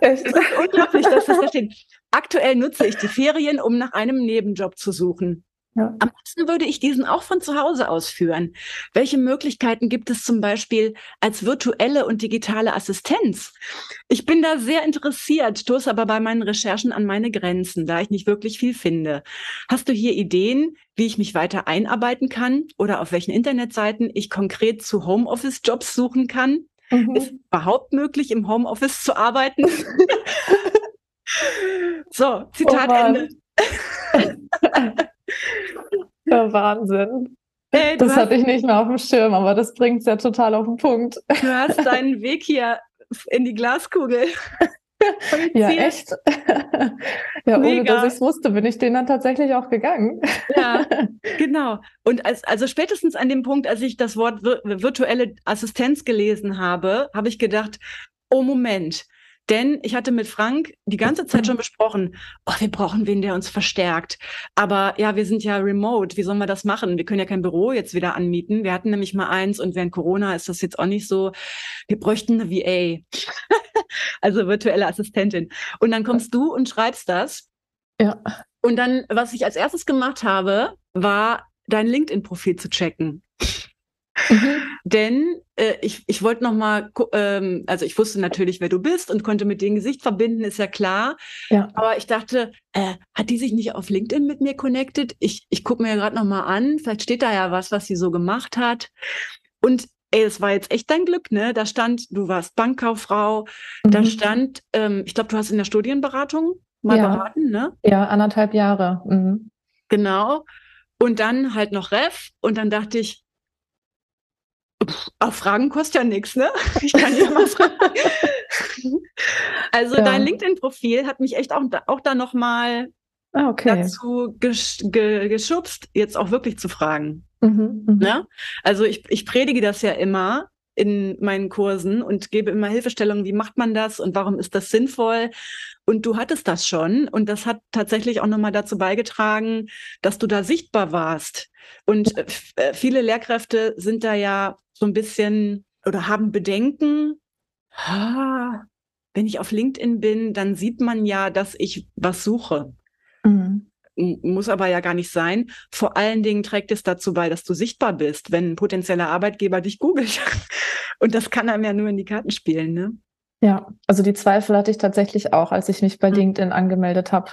S2: das ist.
S1: Unglaublich, dass das da steht. Aktuell nutze ich die Ferien, um nach einem Nebenjob zu suchen.
S2: Ja.
S1: Am besten würde ich diesen auch von zu Hause aus führen. Welche Möglichkeiten gibt es zum Beispiel als virtuelle und digitale Assistenz? Ich bin da sehr interessiert, stoße aber bei meinen Recherchen an meine Grenzen, da ich nicht wirklich viel finde. Hast du hier Ideen, wie ich mich weiter einarbeiten kann oder auf welchen Internetseiten ich konkret zu Homeoffice-Jobs suchen kann?
S2: Mhm.
S1: Ist überhaupt möglich, im Homeoffice zu arbeiten? so, Zitat
S2: Oh.
S1: Ende.
S2: Ja, Wahnsinn.
S1: Ey, du,
S2: Das
S1: hast,
S2: hatte ich nicht mehr auf dem Schirm, aber das bringt es ja total auf den Punkt.
S1: du hast deinen Weg hier in die Glaskugel
S2: ja, echt. ja, Mega. ohne dass ich es wusste, bin ich den dann tatsächlich auch gegangen.
S1: ja, genau. Und als, also spätestens an dem Punkt, als ich das Wort virtuelle Assistenz gelesen habe, habe ich gedacht, oh Moment, denn ich hatte mit Frank die ganze Zeit schon besprochen, oh, wir brauchen wen, der uns verstärkt. Aber ja, wir sind ja remote. Wie sollen wir das machen? Wir können ja kein Büro jetzt wieder anmieten. Wir hatten nämlich mal eins und während Corona ist das jetzt auch nicht so. Wir bräuchten eine VA. also virtuelle Assistentin. Und dann kommst du und schreibst das.
S2: Ja.
S1: Und dann, was ich als erstes gemacht habe, war dein LinkedIn-Profil zu checken. Mhm. Denn äh, ich, ich wollte noch mal, ähm, also ich wusste natürlich, wer du bist und konnte mit ein Gesicht verbinden, ist ja klar. Ja. Aber ich dachte, äh, hat die sich nicht auf LinkedIn mit mir connected? Ich, ich gucke mir ja gerade noch mal an, vielleicht steht da ja was, was sie so gemacht hat. Und ey, es war jetzt echt dein Glück, ne? Da stand, du warst Bankkauffrau, mhm. da stand, ähm, ich glaube, du hast in der Studienberatung mal ja. beraten, ne?
S2: Ja, anderthalb Jahre. Mhm.
S1: Genau. Und dann halt noch Ref. Und dann dachte ich, auch Fragen kostet ja nichts, ne? Ich kann ja mal fragen. also ja. dein LinkedIn-Profil hat mich echt auch, auch da nochmal ah, okay. dazu gesch ge geschubst, jetzt auch wirklich zu fragen. Mhm, mh. ne? Also ich, ich predige das ja immer in meinen Kursen und gebe immer Hilfestellungen, wie macht man das und warum ist das sinnvoll? Und du hattest das schon und das hat tatsächlich auch nochmal dazu beigetragen, dass du da sichtbar warst. Und äh, viele Lehrkräfte sind da ja so ein bisschen oder haben Bedenken, ah, wenn ich auf LinkedIn bin, dann sieht man ja, dass ich was suche. Mhm. Muss aber ja gar nicht sein. Vor allen Dingen trägt es dazu bei, dass du sichtbar bist, wenn ein potenzieller Arbeitgeber dich googelt. Und das kann einem ja nur in die Karten spielen, ne?
S2: Ja, also die Zweifel hatte ich tatsächlich auch, als ich mich bei mhm. LinkedIn angemeldet habe.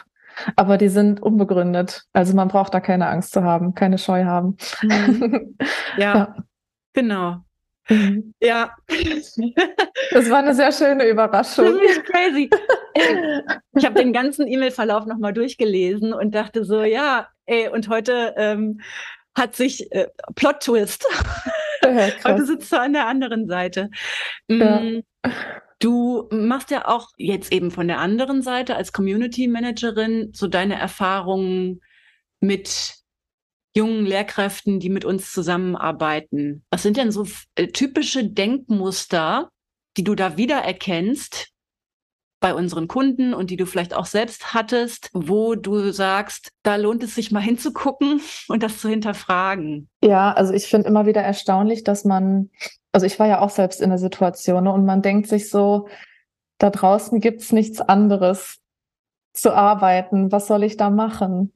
S2: Aber die sind unbegründet. Also man braucht da keine Angst zu haben, keine Scheu haben.
S1: Mhm. ja. ja. Genau. Mhm. Ja.
S2: Das war eine sehr schöne Überraschung.
S1: Das ist crazy. Ich habe den ganzen E-Mail-Verlauf nochmal durchgelesen und dachte so, ja, ey, und heute ähm, hat sich äh, Plot-Twist. Ja, heute sitzt du an der anderen Seite. Ja. Du machst ja auch jetzt eben von der anderen Seite als Community Managerin so deine Erfahrungen mit jungen Lehrkräften, die mit uns zusammenarbeiten. Was sind denn so äh, typische Denkmuster, die du da wiedererkennst bei unseren Kunden und die du vielleicht auch selbst hattest, wo du sagst, da lohnt es sich mal hinzugucken und das zu hinterfragen?
S2: Ja, also ich finde immer wieder erstaunlich, dass man, also ich war ja auch selbst in der Situation ne, und man denkt sich so, da draußen gibt es nichts anderes zu arbeiten. Was soll ich da machen?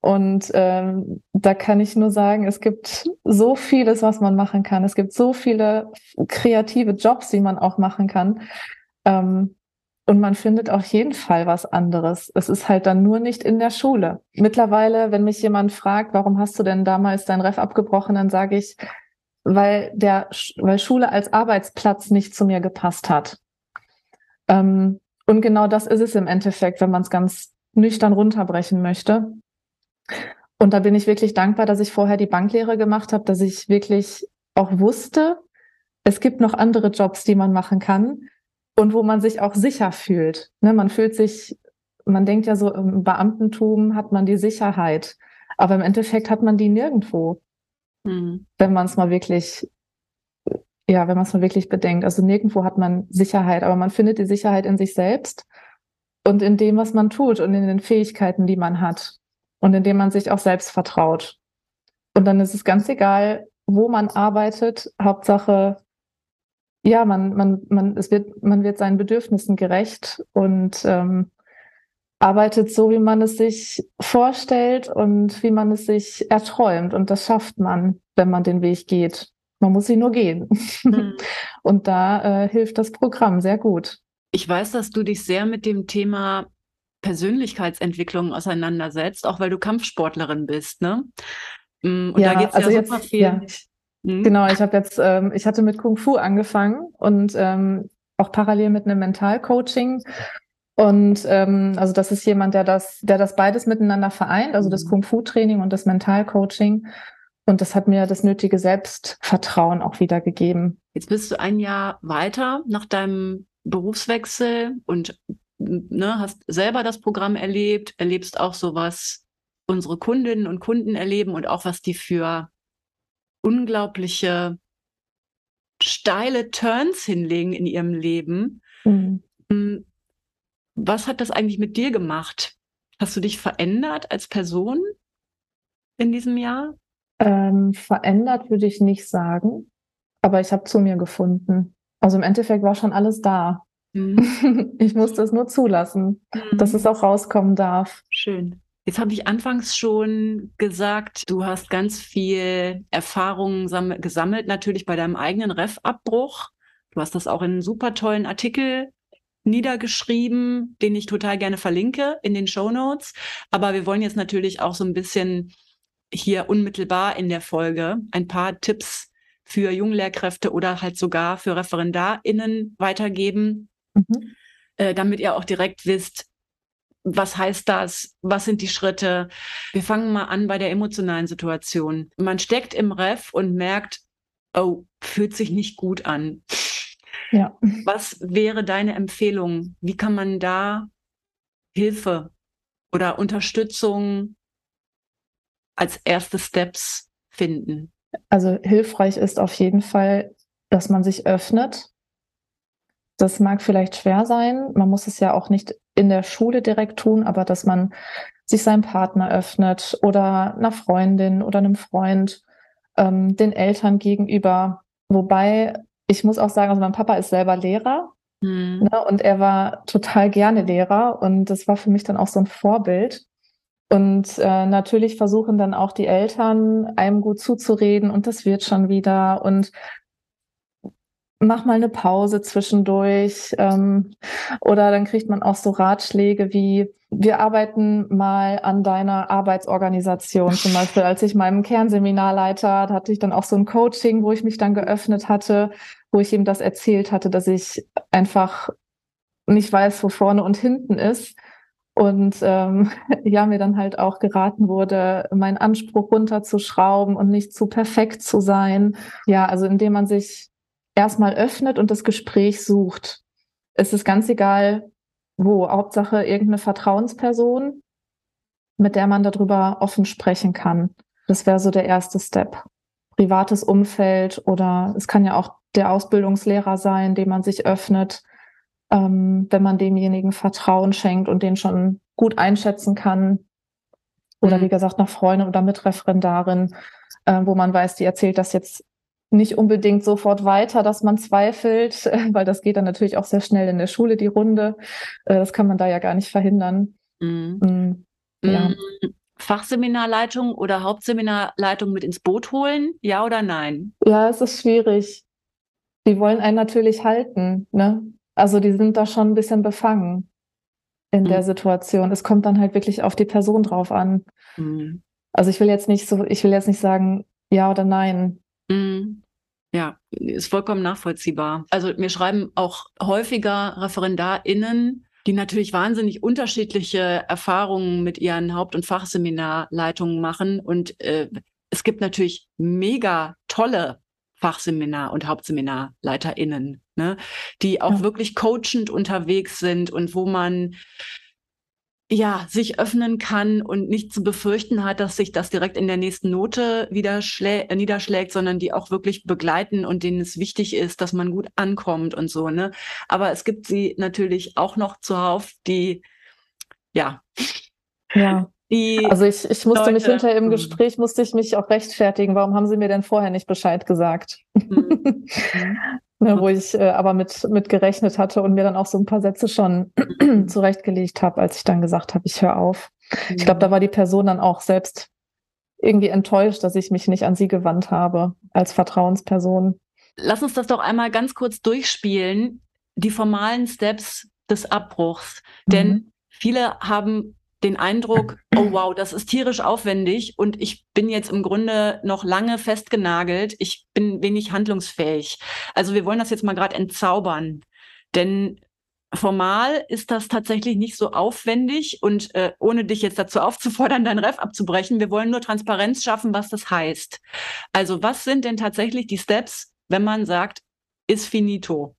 S2: Und ähm, da kann ich nur sagen, es gibt so vieles, was man machen kann. Es gibt so viele kreative Jobs, die man auch machen kann. Ähm, und man findet auf jeden Fall was anderes. Es ist halt dann nur nicht in der Schule. Mittlerweile, wenn mich jemand fragt, warum hast du denn damals dein Ref abgebrochen, dann sage ich, weil der, weil Schule als Arbeitsplatz nicht zu mir gepasst hat. Ähm, und genau das ist es im Endeffekt, wenn man es ganz nüchtern runterbrechen möchte. Und da bin ich wirklich dankbar, dass ich vorher die Banklehre gemacht habe, dass ich wirklich auch wusste, es gibt noch andere Jobs, die man machen kann und wo man sich auch sicher fühlt. Ne, man fühlt sich, man denkt ja so, im Beamtentum hat man die Sicherheit, aber im Endeffekt hat man die nirgendwo, mhm. wenn man es mal wirklich, ja, wenn man es mal wirklich bedenkt. Also nirgendwo hat man Sicherheit, aber man findet die Sicherheit in sich selbst und in dem, was man tut und in den Fähigkeiten, die man hat und indem man sich auch selbst vertraut. Und dann ist es ganz egal, wo man arbeitet. Hauptsache, ja, man, man, man, es wird, man wird seinen Bedürfnissen gerecht und ähm, arbeitet so, wie man es sich vorstellt und wie man es sich erträumt. Und das schafft man, wenn man den Weg geht. Man muss ihn nur gehen. Mhm. Und da äh, hilft das Programm sehr gut.
S1: Ich weiß, dass du dich sehr mit dem Thema Persönlichkeitsentwicklung auseinandersetzt, auch weil du Kampfsportlerin bist, ne?
S2: Mm, und ja, da geht es also ja super viel. Ja. Mhm. Genau, ich habe jetzt, ähm, ich hatte mit Kung Fu angefangen und ähm, auch parallel mit einem Mentalcoaching. Und ähm, also das ist jemand, der das, der das beides miteinander vereint, also das mhm. Kung Fu Training und das Mentalcoaching. Und das hat mir das nötige Selbstvertrauen auch wieder gegeben.
S1: Jetzt bist du ein Jahr weiter nach deinem Berufswechsel und ne, hast selber das Programm erlebt, erlebst auch so, was unsere Kundinnen und Kunden erleben und auch was die für unglaubliche steile Turns hinlegen in ihrem Leben. Mhm. Was hat das eigentlich mit dir gemacht? Hast du dich verändert als Person in diesem Jahr?
S2: Ähm, verändert würde ich nicht sagen, aber ich habe zu mir gefunden. Also im Endeffekt war schon alles da. Mhm. Ich musste es nur zulassen, mhm. dass es auch rauskommen darf.
S1: Schön. Jetzt habe ich anfangs schon gesagt, du hast ganz viel Erfahrung gesammelt, natürlich bei deinem eigenen Ref-Abbruch. Du hast das auch in einem super tollen Artikel niedergeschrieben, den ich total gerne verlinke in den Show Notes. Aber wir wollen jetzt natürlich auch so ein bisschen hier unmittelbar in der Folge ein paar Tipps für Junglehrkräfte oder halt sogar für ReferendarInnen weitergeben, mhm. äh, damit ihr auch direkt wisst, was heißt das? Was sind die Schritte? Wir fangen mal an bei der emotionalen Situation. Man steckt im Ref und merkt, oh, fühlt sich nicht gut an. Ja. Was wäre deine Empfehlung? Wie kann man da Hilfe oder Unterstützung als erste Steps finden?
S2: Also hilfreich ist auf jeden Fall, dass man sich öffnet. Das mag vielleicht schwer sein. Man muss es ja auch nicht in der Schule direkt tun, aber dass man sich seinem Partner öffnet oder einer Freundin oder einem Freund, ähm, den Eltern gegenüber. Wobei ich muss auch sagen, also mein Papa ist selber Lehrer mhm. ne, und er war total gerne Lehrer und das war für mich dann auch so ein Vorbild. Und äh, natürlich versuchen dann auch die Eltern, einem gut zuzureden und das wird schon wieder und mach mal eine Pause zwischendurch. Ähm, oder dann kriegt man auch so Ratschläge wie, wir arbeiten mal an deiner Arbeitsorganisation. Zum Beispiel, als ich meinem Kernseminarleiter, da hatte ich dann auch so ein Coaching, wo ich mich dann geöffnet hatte, wo ich ihm das erzählt hatte, dass ich einfach nicht weiß, wo vorne und hinten ist. Und ähm, ja, mir dann halt auch geraten wurde, meinen Anspruch runterzuschrauben und nicht zu perfekt zu sein. Ja, also indem man sich erstmal öffnet und das Gespräch sucht. Es ist ganz egal, wo. Hauptsache irgendeine Vertrauensperson, mit der man darüber offen sprechen kann. Das wäre so der erste Step. Privates Umfeld oder es kann ja auch der Ausbildungslehrer sein, dem man sich öffnet, ähm, wenn man demjenigen Vertrauen schenkt und den schon gut einschätzen kann. Oder mhm. wie gesagt, nach Freundin oder Mitreferendarin, äh, wo man weiß, die erzählt das jetzt nicht unbedingt sofort weiter, dass man zweifelt, weil das geht dann natürlich auch sehr schnell in der Schule, die Runde. Äh, das kann man da ja gar nicht verhindern. Mhm.
S1: Mm, ja. Mm, Fachseminarleitung oder Hauptseminarleitung mit ins Boot holen, ja oder nein?
S2: Ja, es ist schwierig. Die wollen einen natürlich halten. Ne? Also die sind da schon ein bisschen befangen in mhm. der Situation. Es kommt dann halt wirklich auf die Person drauf an. Mhm. Also ich will jetzt nicht so, ich will jetzt nicht sagen, ja oder nein.
S1: Mhm. Ja, ist vollkommen nachvollziehbar. Also mir schreiben auch häufiger ReferendarInnen, die natürlich wahnsinnig unterschiedliche Erfahrungen mit ihren Haupt- und Fachseminarleitungen machen. Und äh, es gibt natürlich mega tolle Fachseminar- und HauptseminarleiterInnen, ne, die auch ja. wirklich coachend unterwegs sind und wo man ja, sich öffnen kann und nicht zu befürchten hat, dass sich das direkt in der nächsten Note wieder äh, niederschlägt, sondern die auch wirklich begleiten und denen es wichtig ist, dass man gut ankommt und so, ne? Aber es gibt sie natürlich auch noch zuhauf, die, ja.
S2: Ja. Die also ich, ich musste Leute, mich hinter im hm. Gespräch, musste ich mich auch rechtfertigen. Warum haben Sie mir denn vorher nicht Bescheid gesagt? Mhm. ne, wo ich äh, aber mit, mit gerechnet hatte und mir dann auch so ein paar Sätze schon zurechtgelegt habe, als ich dann gesagt habe, ich höre auf. Mhm. Ich glaube, da war die Person dann auch selbst irgendwie enttäuscht, dass ich mich nicht an sie gewandt habe als Vertrauensperson.
S1: Lass uns das doch einmal ganz kurz durchspielen, die formalen Steps des Abbruchs. Mhm. Denn viele haben den Eindruck, oh wow, das ist tierisch aufwendig und ich bin jetzt im Grunde noch lange festgenagelt. Ich bin wenig handlungsfähig. Also wir wollen das jetzt mal gerade entzaubern. Denn formal ist das tatsächlich nicht so aufwendig und äh, ohne dich jetzt dazu aufzufordern, dein Ref abzubrechen, wir wollen nur Transparenz schaffen, was das heißt. Also was sind denn tatsächlich die Steps, wenn man sagt, ist finito?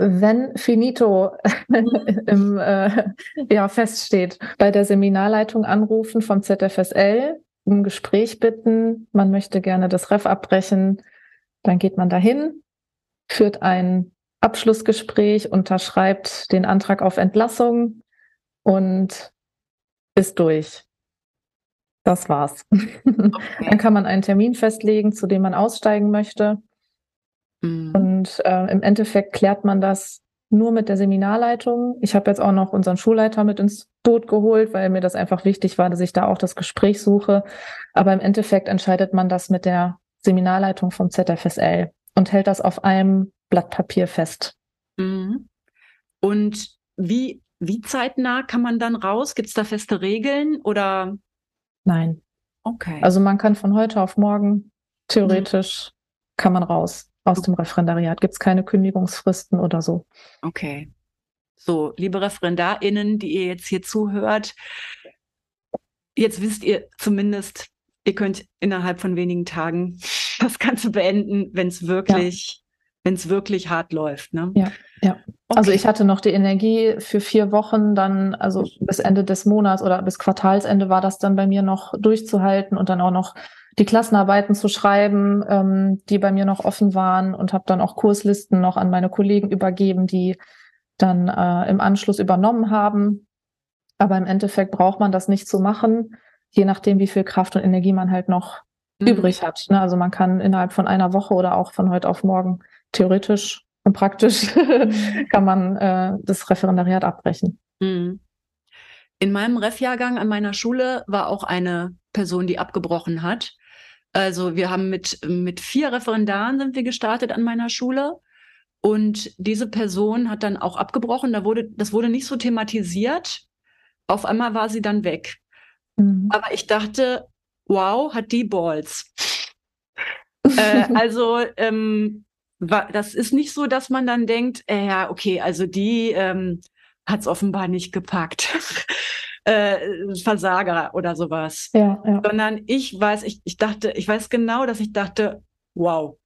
S2: Wenn Finito im, äh, ja, feststeht, bei der Seminarleitung anrufen vom ZFSL, um Gespräch bitten, man möchte gerne das Ref abbrechen, dann geht man dahin, führt ein Abschlussgespräch, unterschreibt den Antrag auf Entlassung und ist durch. Das war's. Okay. Dann kann man einen Termin festlegen, zu dem man aussteigen möchte. Mhm. Und äh, im Endeffekt klärt man das nur mit der Seminarleitung. Ich habe jetzt auch noch unseren Schulleiter mit ins Boot geholt, weil mir das einfach wichtig war, dass ich da auch das Gespräch suche. Aber im Endeffekt entscheidet man das mit der Seminarleitung vom ZFSL und hält das auf einem Blatt Papier fest.
S1: Mhm. Und wie, wie zeitnah kann man dann raus? Gibt es da feste Regeln oder?
S2: Nein. Okay. Also man kann von heute auf morgen theoretisch mhm. kann man raus aus dem Referendariat. Gibt es keine Kündigungsfristen oder so.
S1: Okay. So, liebe ReferendarInnen, die ihr jetzt hier zuhört, jetzt wisst ihr zumindest, ihr könnt innerhalb von wenigen Tagen das Ganze beenden, wenn es wirklich, ja. wenn es wirklich hart läuft. Ne?
S2: Ja, ja. Also okay. Also ich hatte noch die Energie für vier Wochen, dann, also bis Ende des Monats oder bis Quartalsende war das dann bei mir noch durchzuhalten und dann auch noch die Klassenarbeiten zu schreiben, ähm, die bei mir noch offen waren und habe dann auch Kurslisten noch an meine Kollegen übergeben, die dann äh, im Anschluss übernommen haben. Aber im Endeffekt braucht man das nicht zu machen, je nachdem, wie viel Kraft und Energie man halt noch mhm. übrig hat. Ne? Also man kann innerhalb von einer Woche oder auch von heute auf morgen theoretisch und praktisch kann man äh, das Referendariat abbrechen. Mhm.
S1: In meinem Ref-Jahrgang an meiner Schule war auch eine Person, die abgebrochen hat. Also wir haben mit, mit vier Referendaren sind wir gestartet an meiner Schule. Und diese Person hat dann auch abgebrochen. Da wurde, das wurde nicht so thematisiert. Auf einmal war sie dann weg. Mhm. Aber ich dachte, wow, hat die Balls. äh, also ähm, war, das ist nicht so, dass man dann denkt, äh, ja, okay, also die ähm, hat es offenbar nicht gepackt äh, Versager oder sowas. Ja, ja. Sondern ich weiß, ich, ich dachte, ich weiß genau, dass ich dachte, wow,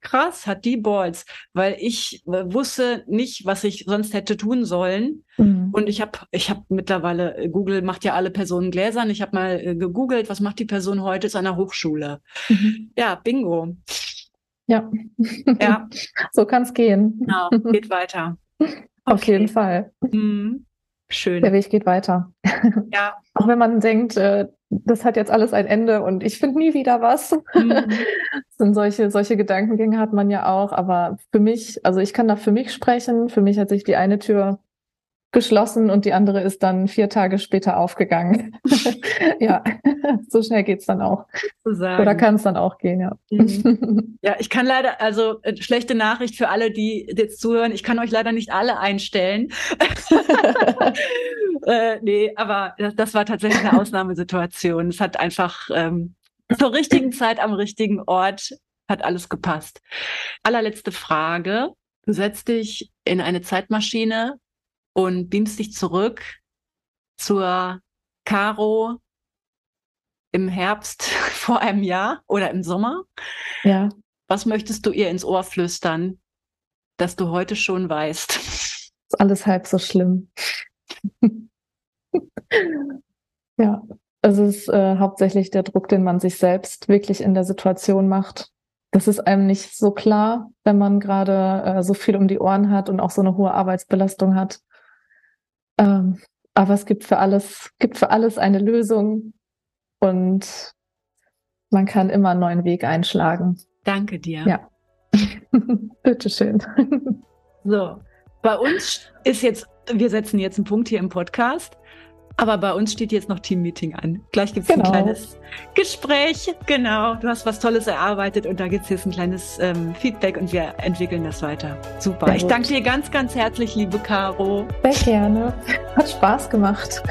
S1: krass, hat die Balls, weil ich äh, wusste nicht, was ich sonst hätte tun sollen. Mhm. Und ich habe ich hab mittlerweile, äh, Google macht ja alle Personen gläsern. Ich habe mal äh, gegoogelt, was macht die Person heute? Ist an der Hochschule. Mhm. Ja, bingo.
S2: Ja. Ja. so kann es gehen.
S1: Genau, geht weiter.
S2: Auf jeden Fall. Mhm. Schön. Der Weg geht weiter. Ja. Auch wenn man denkt, äh, das hat jetzt alles ein Ende und ich finde nie wieder was. Mhm. sind solche, solche Gedankengänge hat man ja auch. Aber für mich, also ich kann da für mich sprechen. Für mich hat sich die eine Tür geschlossen und die andere ist dann vier Tage später aufgegangen. ja, so schnell geht's dann auch. Oder kann es dann auch gehen, ja.
S1: Mhm. Ja, ich kann leider, also äh, schlechte Nachricht für alle, die jetzt zuhören, ich kann euch leider nicht alle einstellen. äh, nee, aber das, das, war tatsächlich eine Ausnahmesituation. Es hat einfach ähm, zur richtigen Zeit am richtigen Ort hat alles gepasst. Allerletzte Frage. Du setzt dich in eine Zeitmaschine und beamst dich zurück zur Caro im Herbst vor einem Jahr oder im Sommer. Ja. Was möchtest du ihr ins Ohr flüstern, dass du heute schon weißt?
S2: Ist alles halb so schlimm. ja, es ist äh, hauptsächlich der Druck, den man sich selbst wirklich in der Situation macht. Das ist einem nicht so klar, wenn man gerade äh, so viel um die Ohren hat und auch so eine hohe Arbeitsbelastung hat. Ähm, aber es gibt für alles, gibt für alles eine Lösung und man kann immer einen neuen Weg einschlagen.
S1: Danke dir.
S2: Ja. Bitteschön.
S1: So, bei uns ist jetzt, wir setzen jetzt einen Punkt hier im Podcast. Aber bei uns steht jetzt noch Teammeeting an. Gleich gibt es genau. ein kleines Gespräch. Genau, du hast was Tolles erarbeitet und da gibt es jetzt ein kleines ähm, Feedback und wir entwickeln das weiter. Super. Sehr ich danke dir ganz, ganz herzlich, liebe Caro.
S2: Sehr gerne. Hat Spaß gemacht.